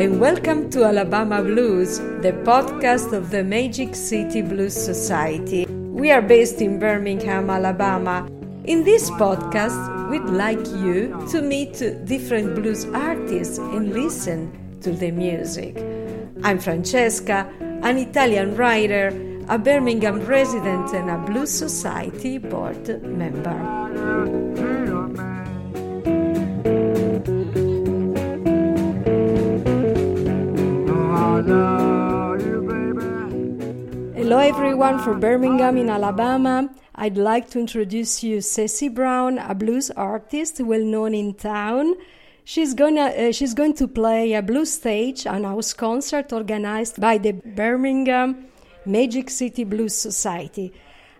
and welcome to Alabama Blues, the podcast of the Magic City Blues Society. We are based in Birmingham, Alabama. In this podcast, we'd like you to meet different blues artists and listen to the music. I'm Francesca, an Italian writer, a Birmingham resident, and a Blues Society board member. Hello, everyone from Birmingham in Alabama. I'd like to introduce you Sassy Brown, a blues artist well known in town. She's gonna uh, she's going to play a blues stage, an house concert organized by the Birmingham Magic City Blues Society.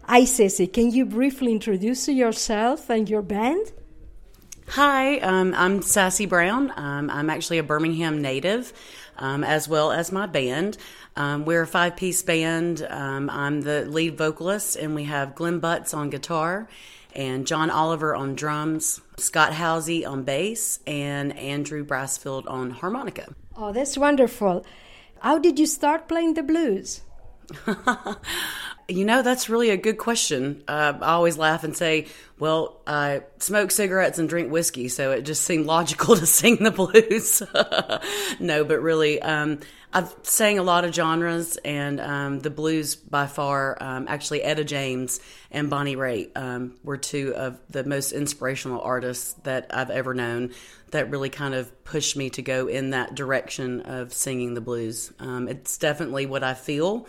Hi, Sassy. Can you briefly introduce yourself and your band? Hi, um, I'm Sassy Brown. Um, I'm actually a Birmingham native, um, as well as my band. Um, we're a five piece band. Um, I'm the lead vocalist, and we have Glenn Butts on guitar, and John Oliver on drums, Scott Housey on bass, and Andrew Brassfield on harmonica. Oh, that's wonderful. How did you start playing the blues? You know, that's really a good question. Uh, I always laugh and say, well, I smoke cigarettes and drink whiskey, so it just seemed logical to sing the blues. no, but really, um, I've sang a lot of genres, and um, the blues by far, um, actually, Etta James and Bonnie Raitt um, were two of the most inspirational artists that I've ever known that really kind of pushed me to go in that direction of singing the blues. Um, it's definitely what I feel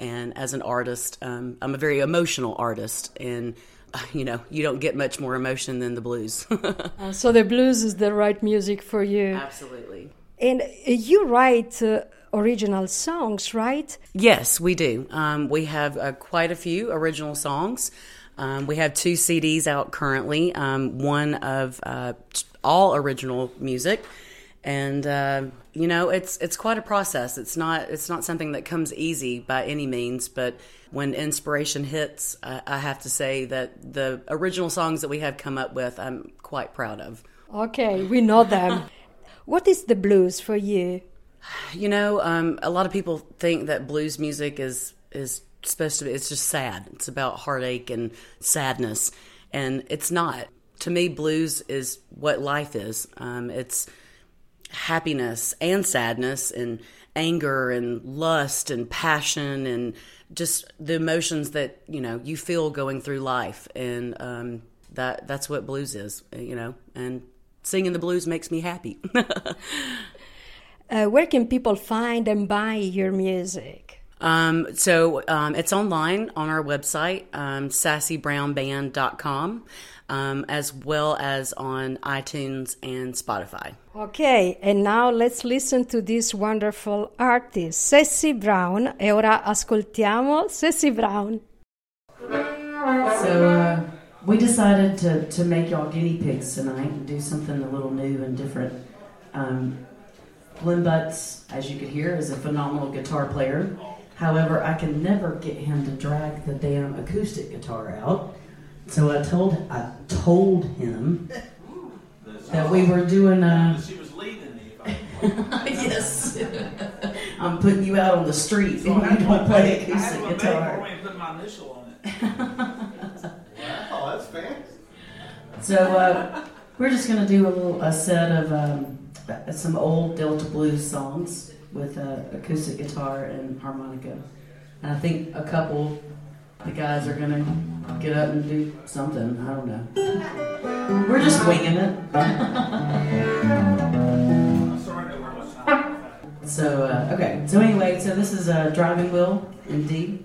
and as an artist, um, I'm a very emotional artist, and you know, you don't get much more emotion than the blues. uh, so the blues is the right music for you. Absolutely. And uh, you write uh, original songs, right? Yes, we do. Um, we have uh, quite a few original songs. Um, we have two CDs out currently. Um, one of uh, all original music and uh, you know it's it's quite a process. It's not it's not something that comes easy by any means but when inspiration hits I, I have to say that the original songs that we have come up with i'm quite proud of. Okay we know them. What is the blues for you? You know um, a lot of people think that blues music is is supposed to be it's just sad. It's about heartache and sadness. And it's not. To me blues is what life is. Um, it's happiness and sadness and anger and lust and passion and just the emotions that you know you feel going through life. And um, that that's what blues is you know and singing the blues makes me happy. Uh, where can people find and buy your music? Um, so um, it's online on our website um, sassybrownband.com um, as well as on iTunes and Spotify. Ok, and now let's listen to this wonderful artist, Sassy Brown. E ora ascoltiamo Sassy Brown. So uh, we decided to, to make y'all guinea pigs tonight and do something a little new and different. Um, Glenn Butts, as you could hear, is a phenomenal guitar player. However, I can never get him to drag the damn acoustic guitar out. So I told I told him that we were doing a. She was leading me. yes, I'm putting you out on the street So and I you had don't one play bag- I acoustic had one bag guitar. for me put my initial on it. Wow, that's fancy. So uh, we're just gonna do a little a set of um, some old Delta blues songs with uh, acoustic guitar and harmonica, and I think a couple the guys are gonna get up and do something. I don't know. We're just winging it. So, uh, okay. So, anyway, so this is a Driving wheel. in D.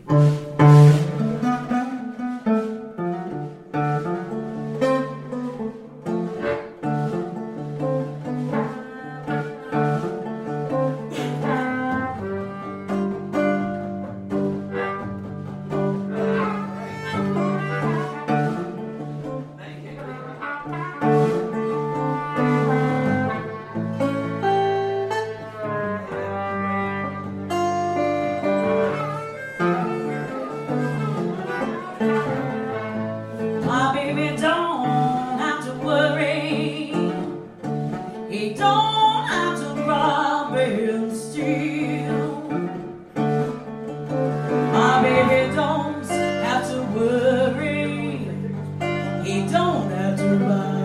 survive.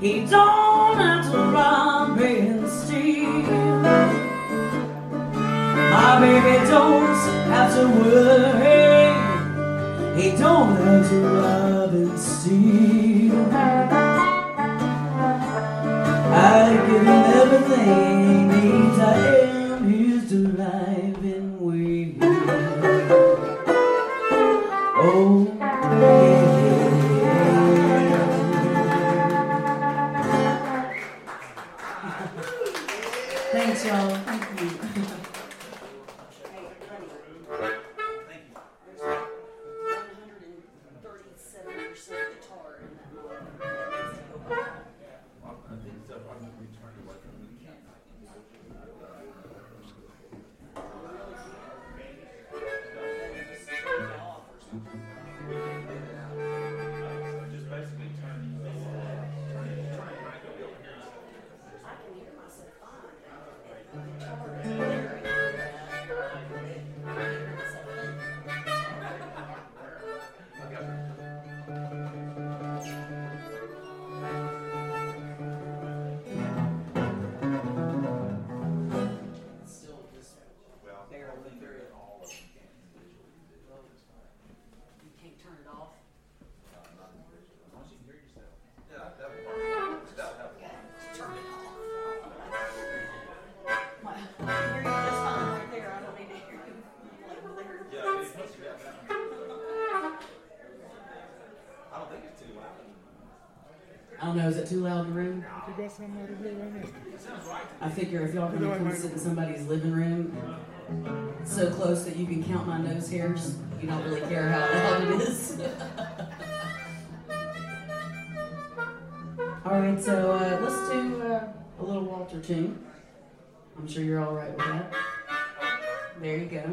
He don't have to rob and steal. My baby don't have to worry. He don't have to rob and steal. I give him everything he needs. I I figure if y'all can come sit in somebody's living room so close that you can count my nose hairs, you don't really care how loud it is. all right, so uh, let's do uh, a Little Walter tune. I'm sure you're all right with that. There you go.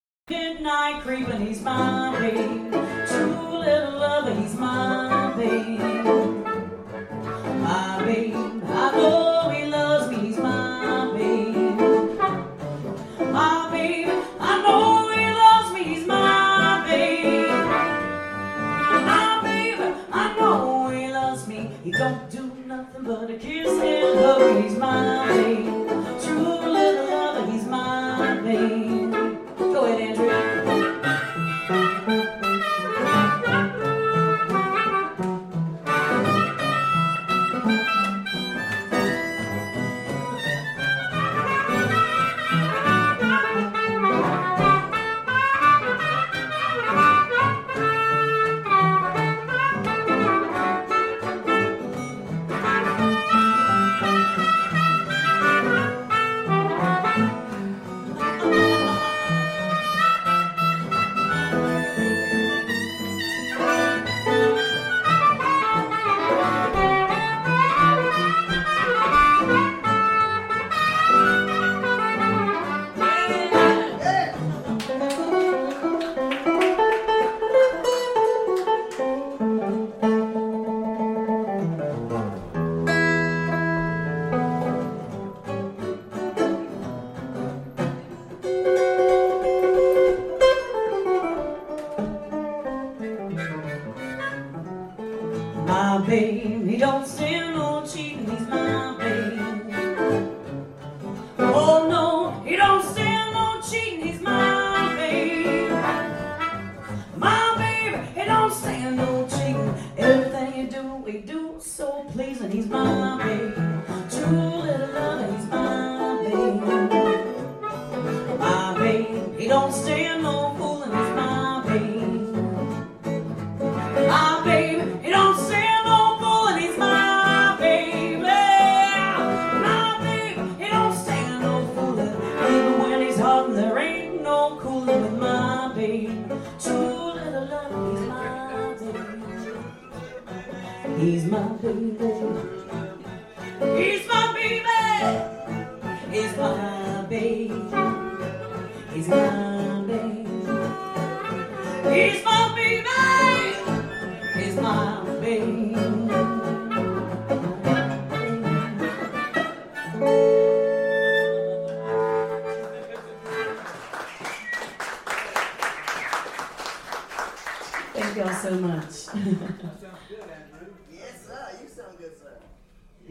Midnight creeping, he's my babe. True little lover, he's my babe.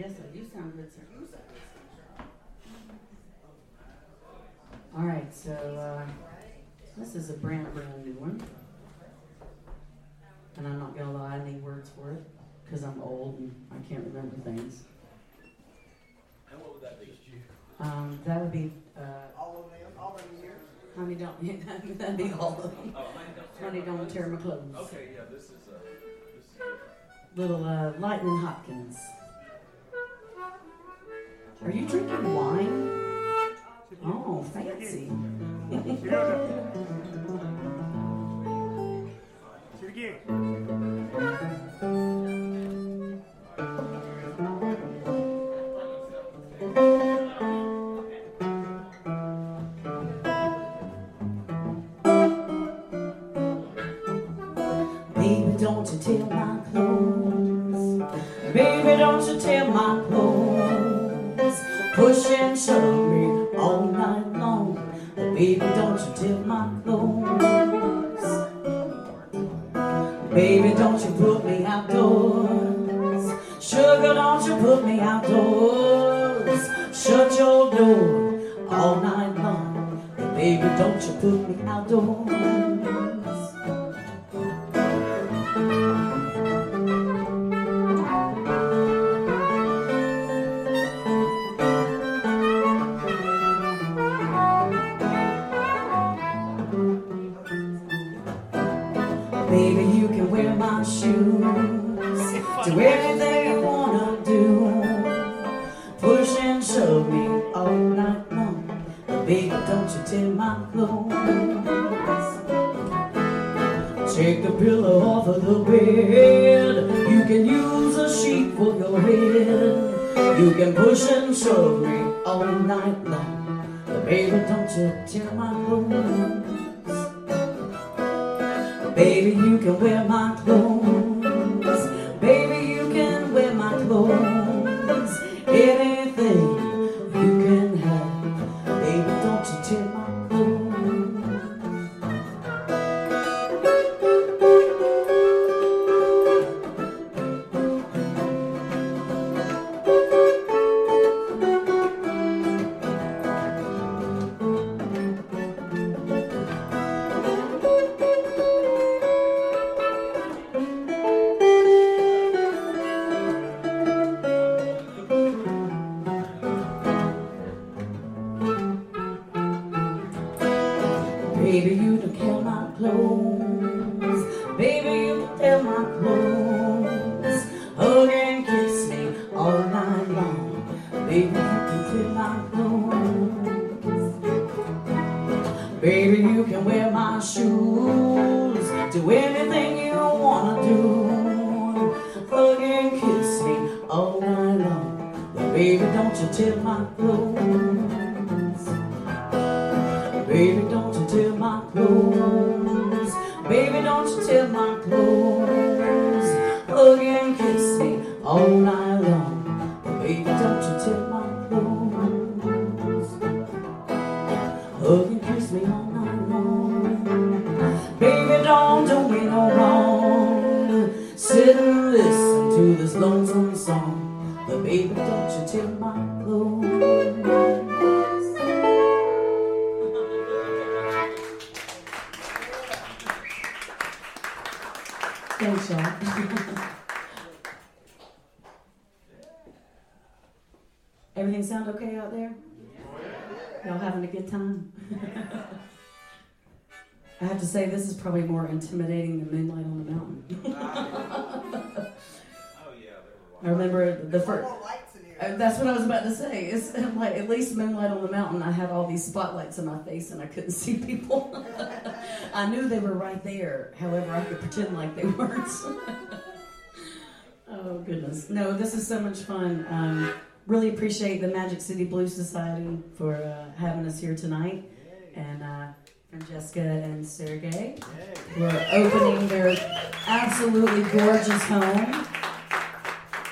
Yes, sir. You sound good, sir. You sound good, sir. All right, so uh, this is a brand brand new one, and I'm not gonna lie, I need words for it because I'm old and I can't remember things. And what would that be? Um, that would be uh, All of them, all of them years. honey don't that'd be all of them. Oh, mine don't tear Honey my don't clothes. tear my clothes. Okay, yeah, this is uh, this is. Little uh, Lightning Hopkins. Are you drinking wine? Oh, fancy. Baby, don't you tear my clothes. Baby, don't you tear my clothes. Shove me all night long. But Baby, don't you tear my clothes. Baby, don't you put me outdoors. Sugar, don't you put me outdoors. Shut your door all night long. But Baby, don't you put me outdoors. Y'all having a good time? I have to say, this is probably more intimidating than Moonlight on the Mountain. Oh, yeah. There were I remember the first. Uh, that's what I was about to say. It's like at least Moonlight on the Mountain. I had all these spotlights in my face and I couldn't see people. I knew they were right there. However, I could pretend like they weren't. oh goodness! No, this is so much fun. Um, really appreciate the Magic City Blues Society for uh, having us here tonight, and uh, Francesca and Sergey who are opening their absolutely gorgeous home.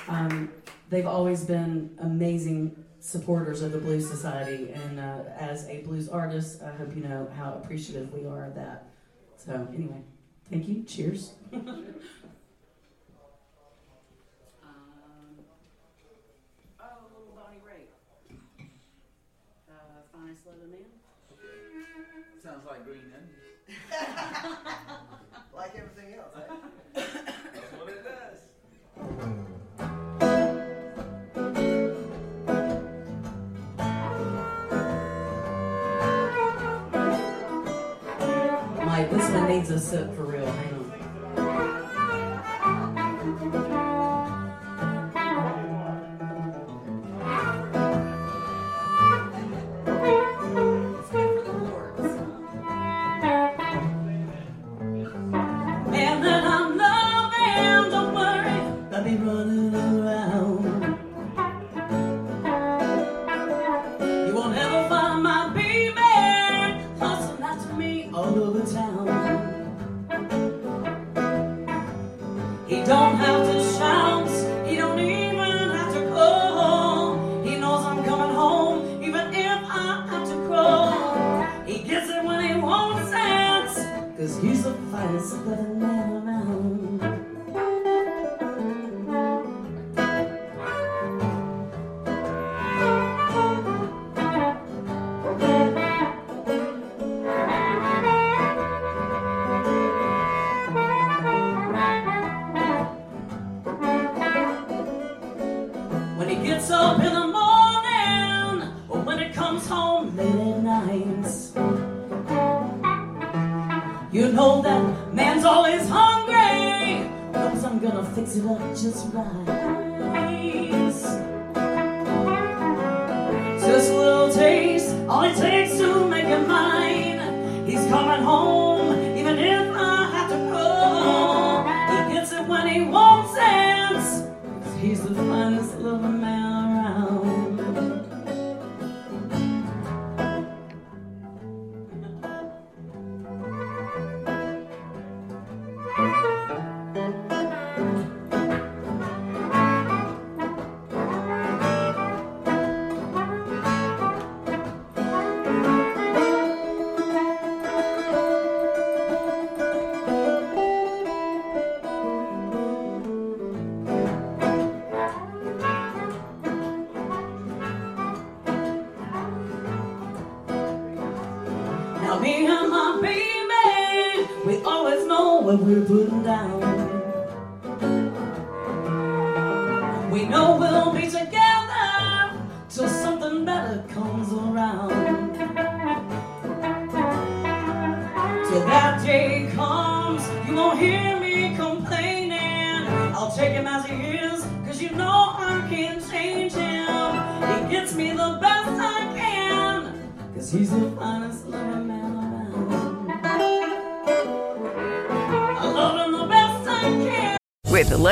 Um, they've always been amazing supporters of the Blues Society, and uh, as a blues artist, I hope you know how appreciative we are of that. So, anyway, thank you. Cheers. needs a sip Finest little man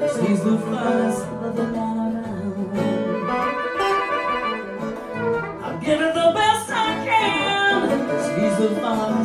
Cause he's the finest living man around. Give it the best I can. Cause he's the finest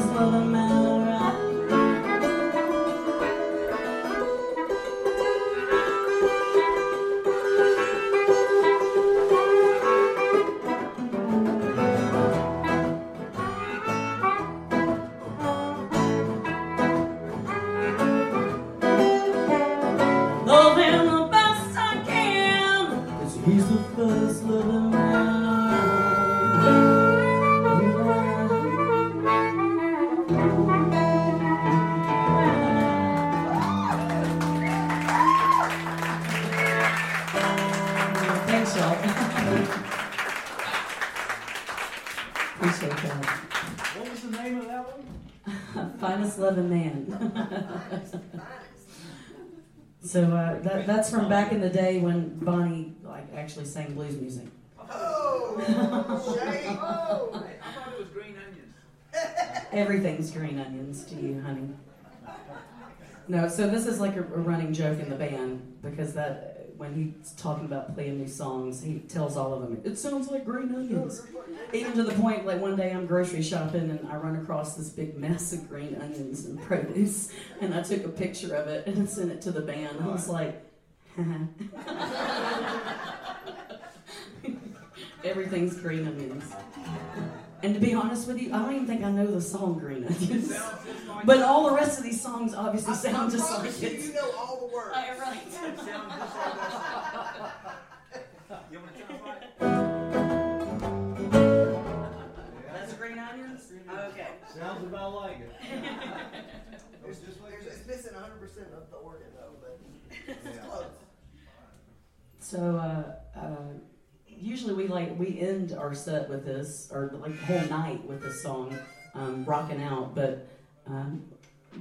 Finest living man. so uh, that, that's from back in the day when Bonnie like actually sang blues music. Oh, shame. Oh. I thought it was green onions. Everything's green onions to you, honey. No, so this is like a, a running joke in the band because that when he's talking about playing new songs, he tells all of them, "It sounds like green onions." Even to the point, like one day I'm grocery shopping and I run across this big mess of green onions and produce, and I took a picture of it and sent it to the band. I was like, "Everything's green onions." And to be honest with you, I don't even think I know the song Green Onions. Like but all the rest of these songs obviously I, sound I just like you, it. You know all the words. Uh, right. That's Green Onions? Okay. Sounds about like it. it's, just like it's missing 100% of the organ, though, but it's yeah. close. So, uh, uh, usually we like we end our set with this, or like the whole night with this song, um, rocking out. But um,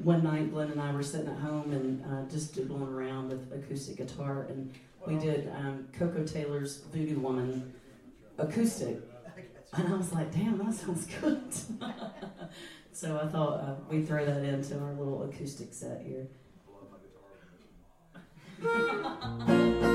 one night, Glenn and I were sitting at home and uh, just doodling around with acoustic guitar, and we did um, Koko Taylor's Voodoo Woman acoustic. And I was like, damn, that sounds good. so I thought uh, we'd throw that into our little acoustic set here.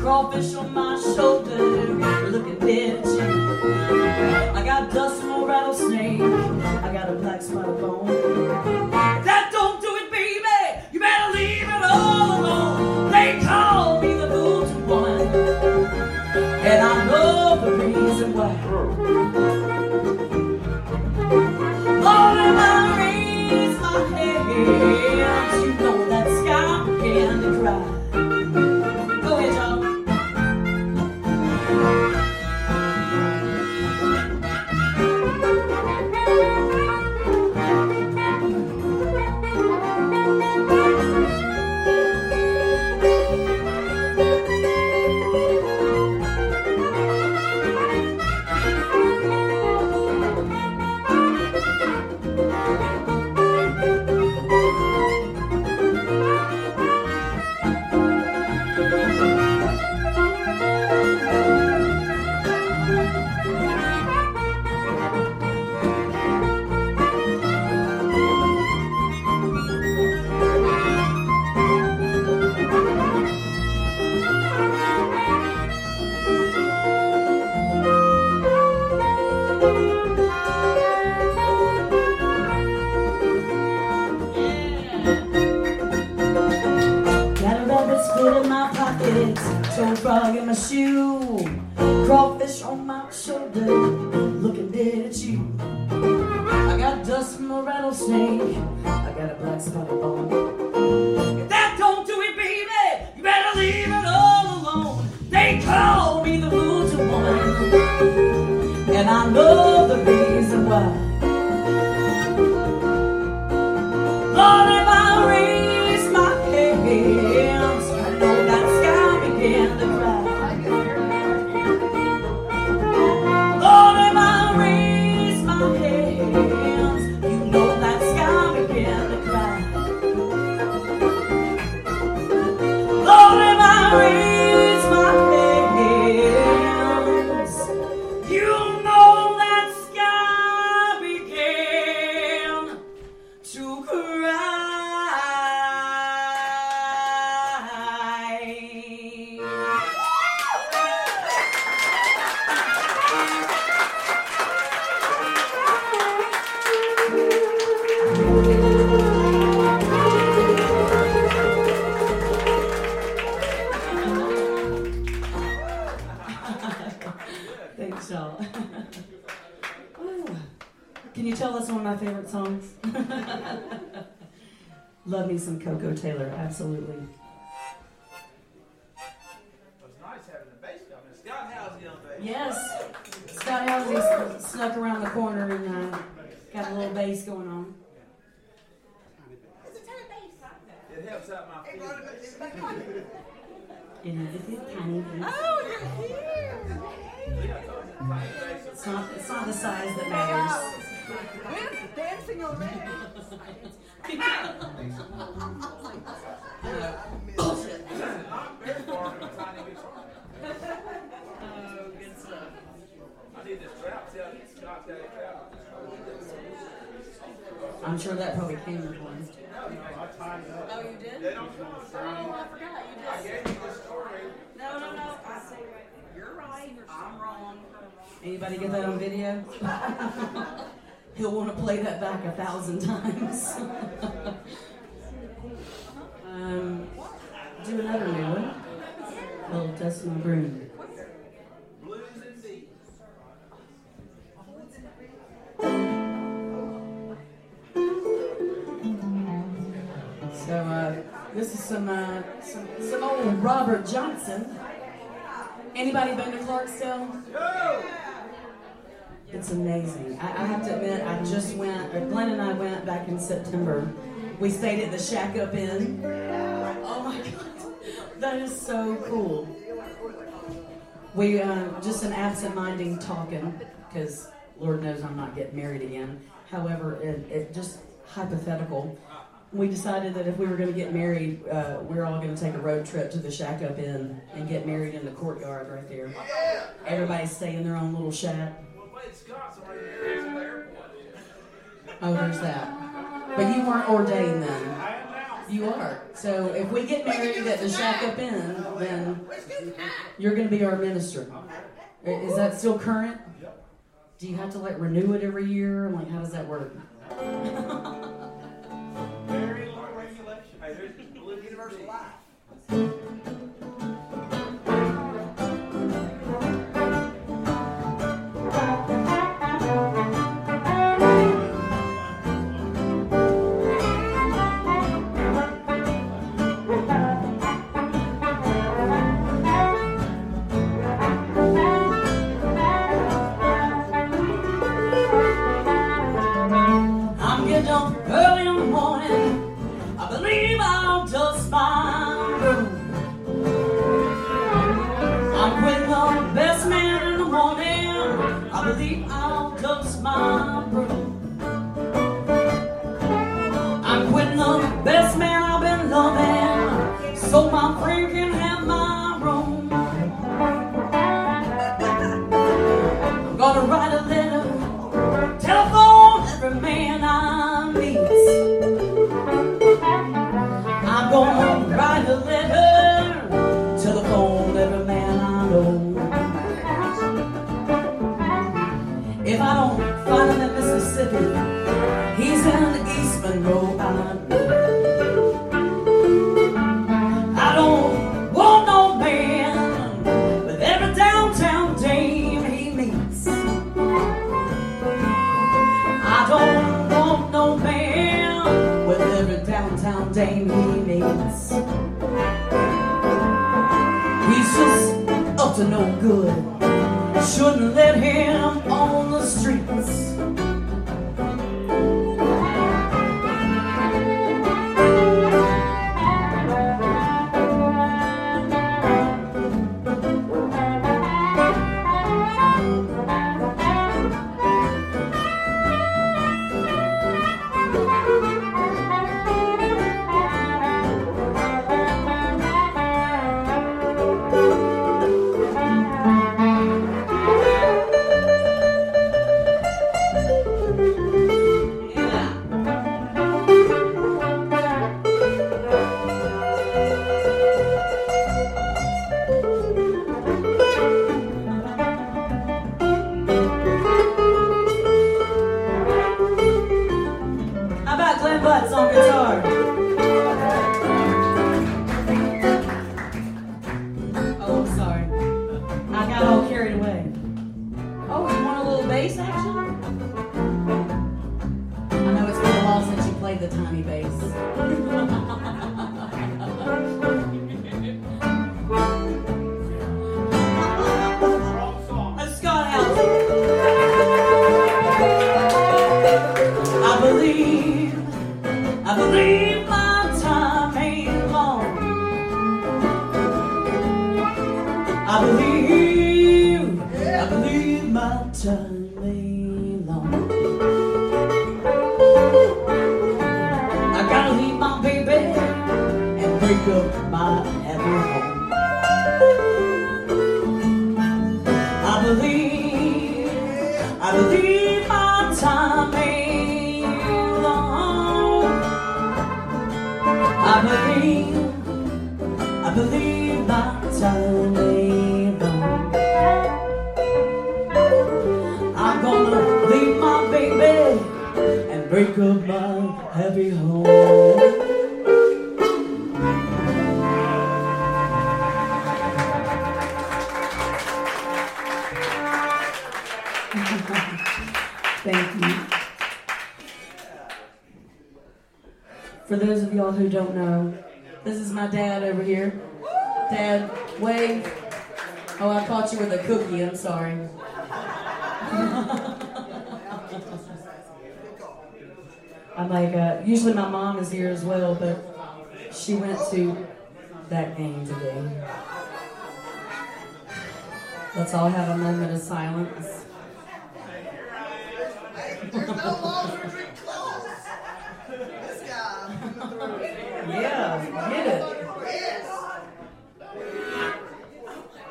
crawfish on my shoulder, looking bitch. I got dust from a rattlesnake. I got a black spider bone. Some Koko Taylor, absolutely. I'm sure that probably came with one. Oh, you did? They don't come Oh, through. I forgot. You I gave you the story. No, no, no. I say you're right. I'm wrong. Anybody get that on video? He'll want to play that back a thousand times. um, do another new one. Little Dust My Broom. Robert Johnson. Anybody been to Clarksdale? It's amazing. I, I have to admit, I just went. Or Glenn and I went back in September. We stayed at the Shack Up Inn. Oh my God, that is so cool. We uh, just an absent-minded talking because Lord knows I'm not getting married again. However, it, it just hypothetical. We decided that if we were going to get married, uh, we are all going to take a road trip to the Shack Up Inn and get married in the courtyard right there. Everybody stay in their own little shack. Oh, there's that. But you weren't ordained then. You are. So if we get married at the Shack Up Inn, then you're going to be our minister. Is that still current? Do you have to like renew it every year? Like, how does that work? Very low regulation. Hey, there's Blue University Live. I gotta leave my baby and break up break my happy home. Thank you. For those of y'all who don't know, this is my dad over here. Dad, wave. Oh, I caught you with a cookie. I'm sorry. I'm like, uh, usually my mom is here as well, but she went to that game today. Let's all have a moment of silence. There's no laws close. This guy. Yeah, get it.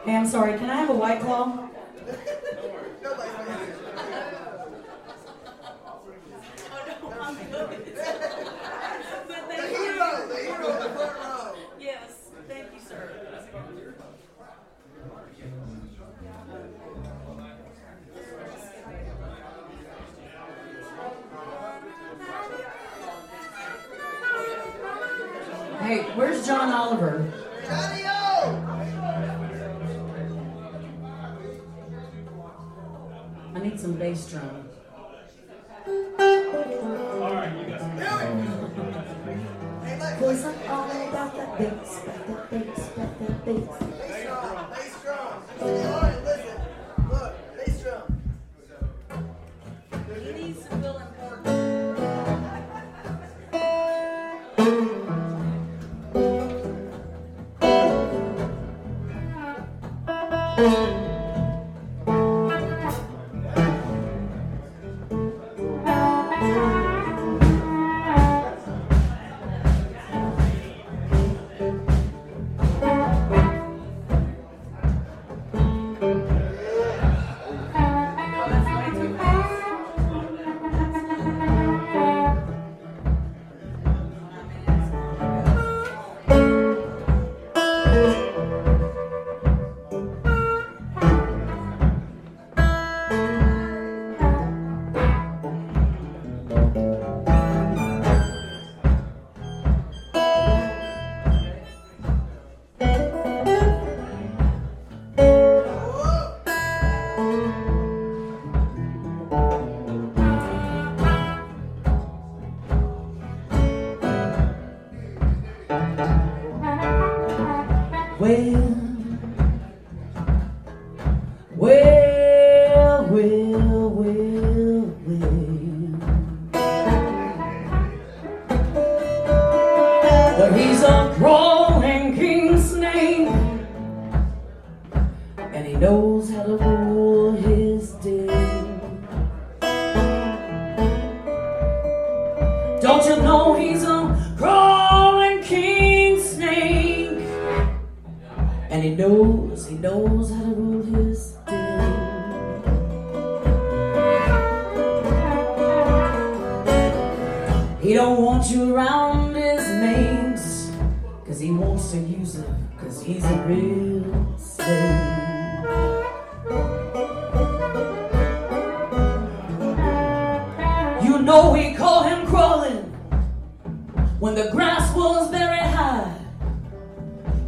Hey, I'm sorry, can I have a white claw? The hero, the hero the front row. Yes, thank you, sir. Hey, where's John Oliver? Johnny O. I need some bass drum. Cause I'm all about that bass, about bass, about bass. Bass drum, bass drum.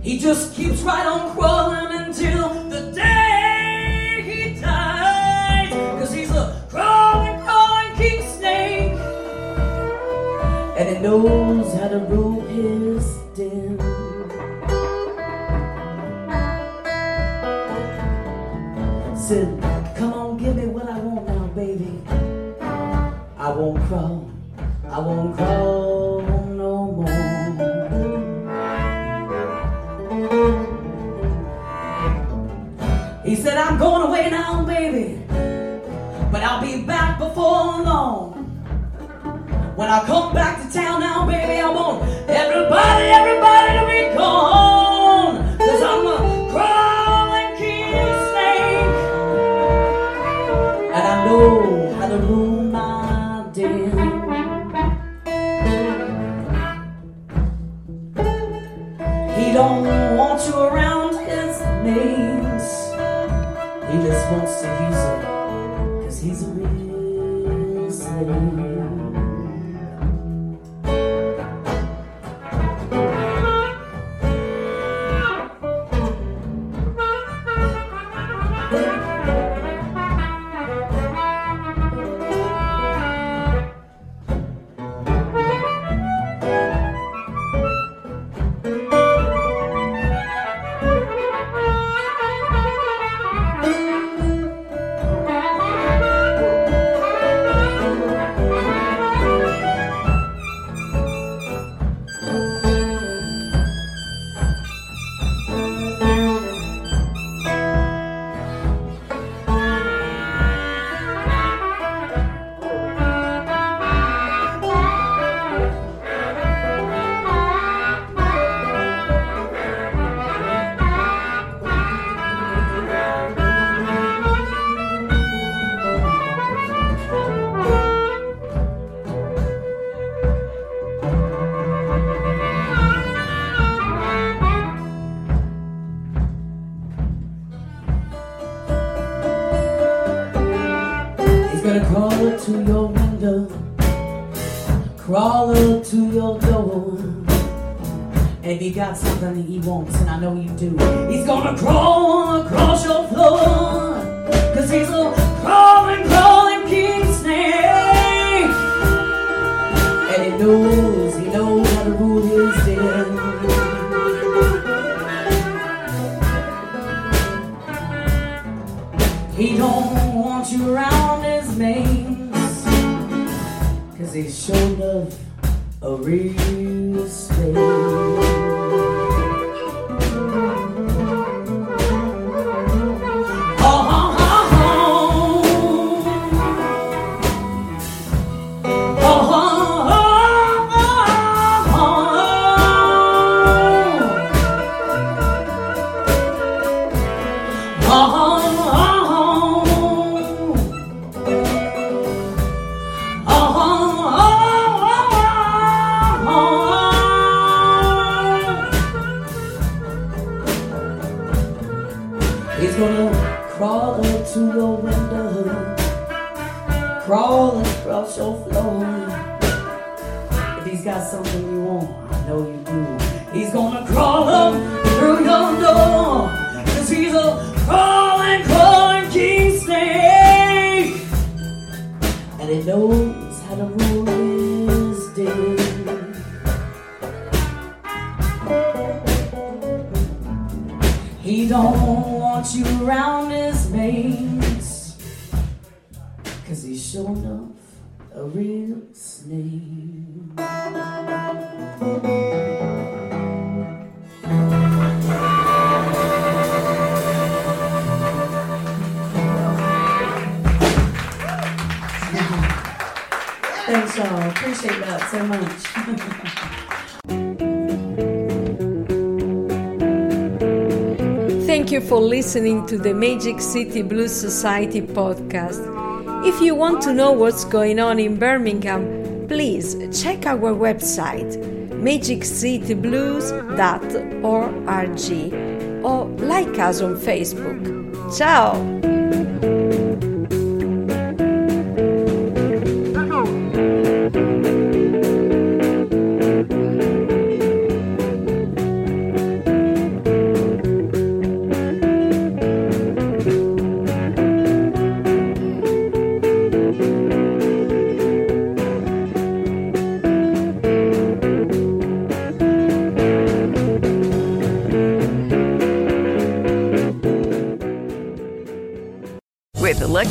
He just keeps right on crawling until the day he dies. Cause he's a crawling, crawling king snake. And he knows how to rule his den. Said, come on, give me what I want now, baby. I won't crawl, I won't crawl I'll be back before long. When I come back to town now, baby, I want everybody, everybody to be gone. Showed up a real slave Thanks y'all, appreciate that so much Thank you for listening to the Magic City Blues Society podcast. If you want to know what's going on in Birmingham, please check our website magiccityblues.org or like us on Facebook. Ciao!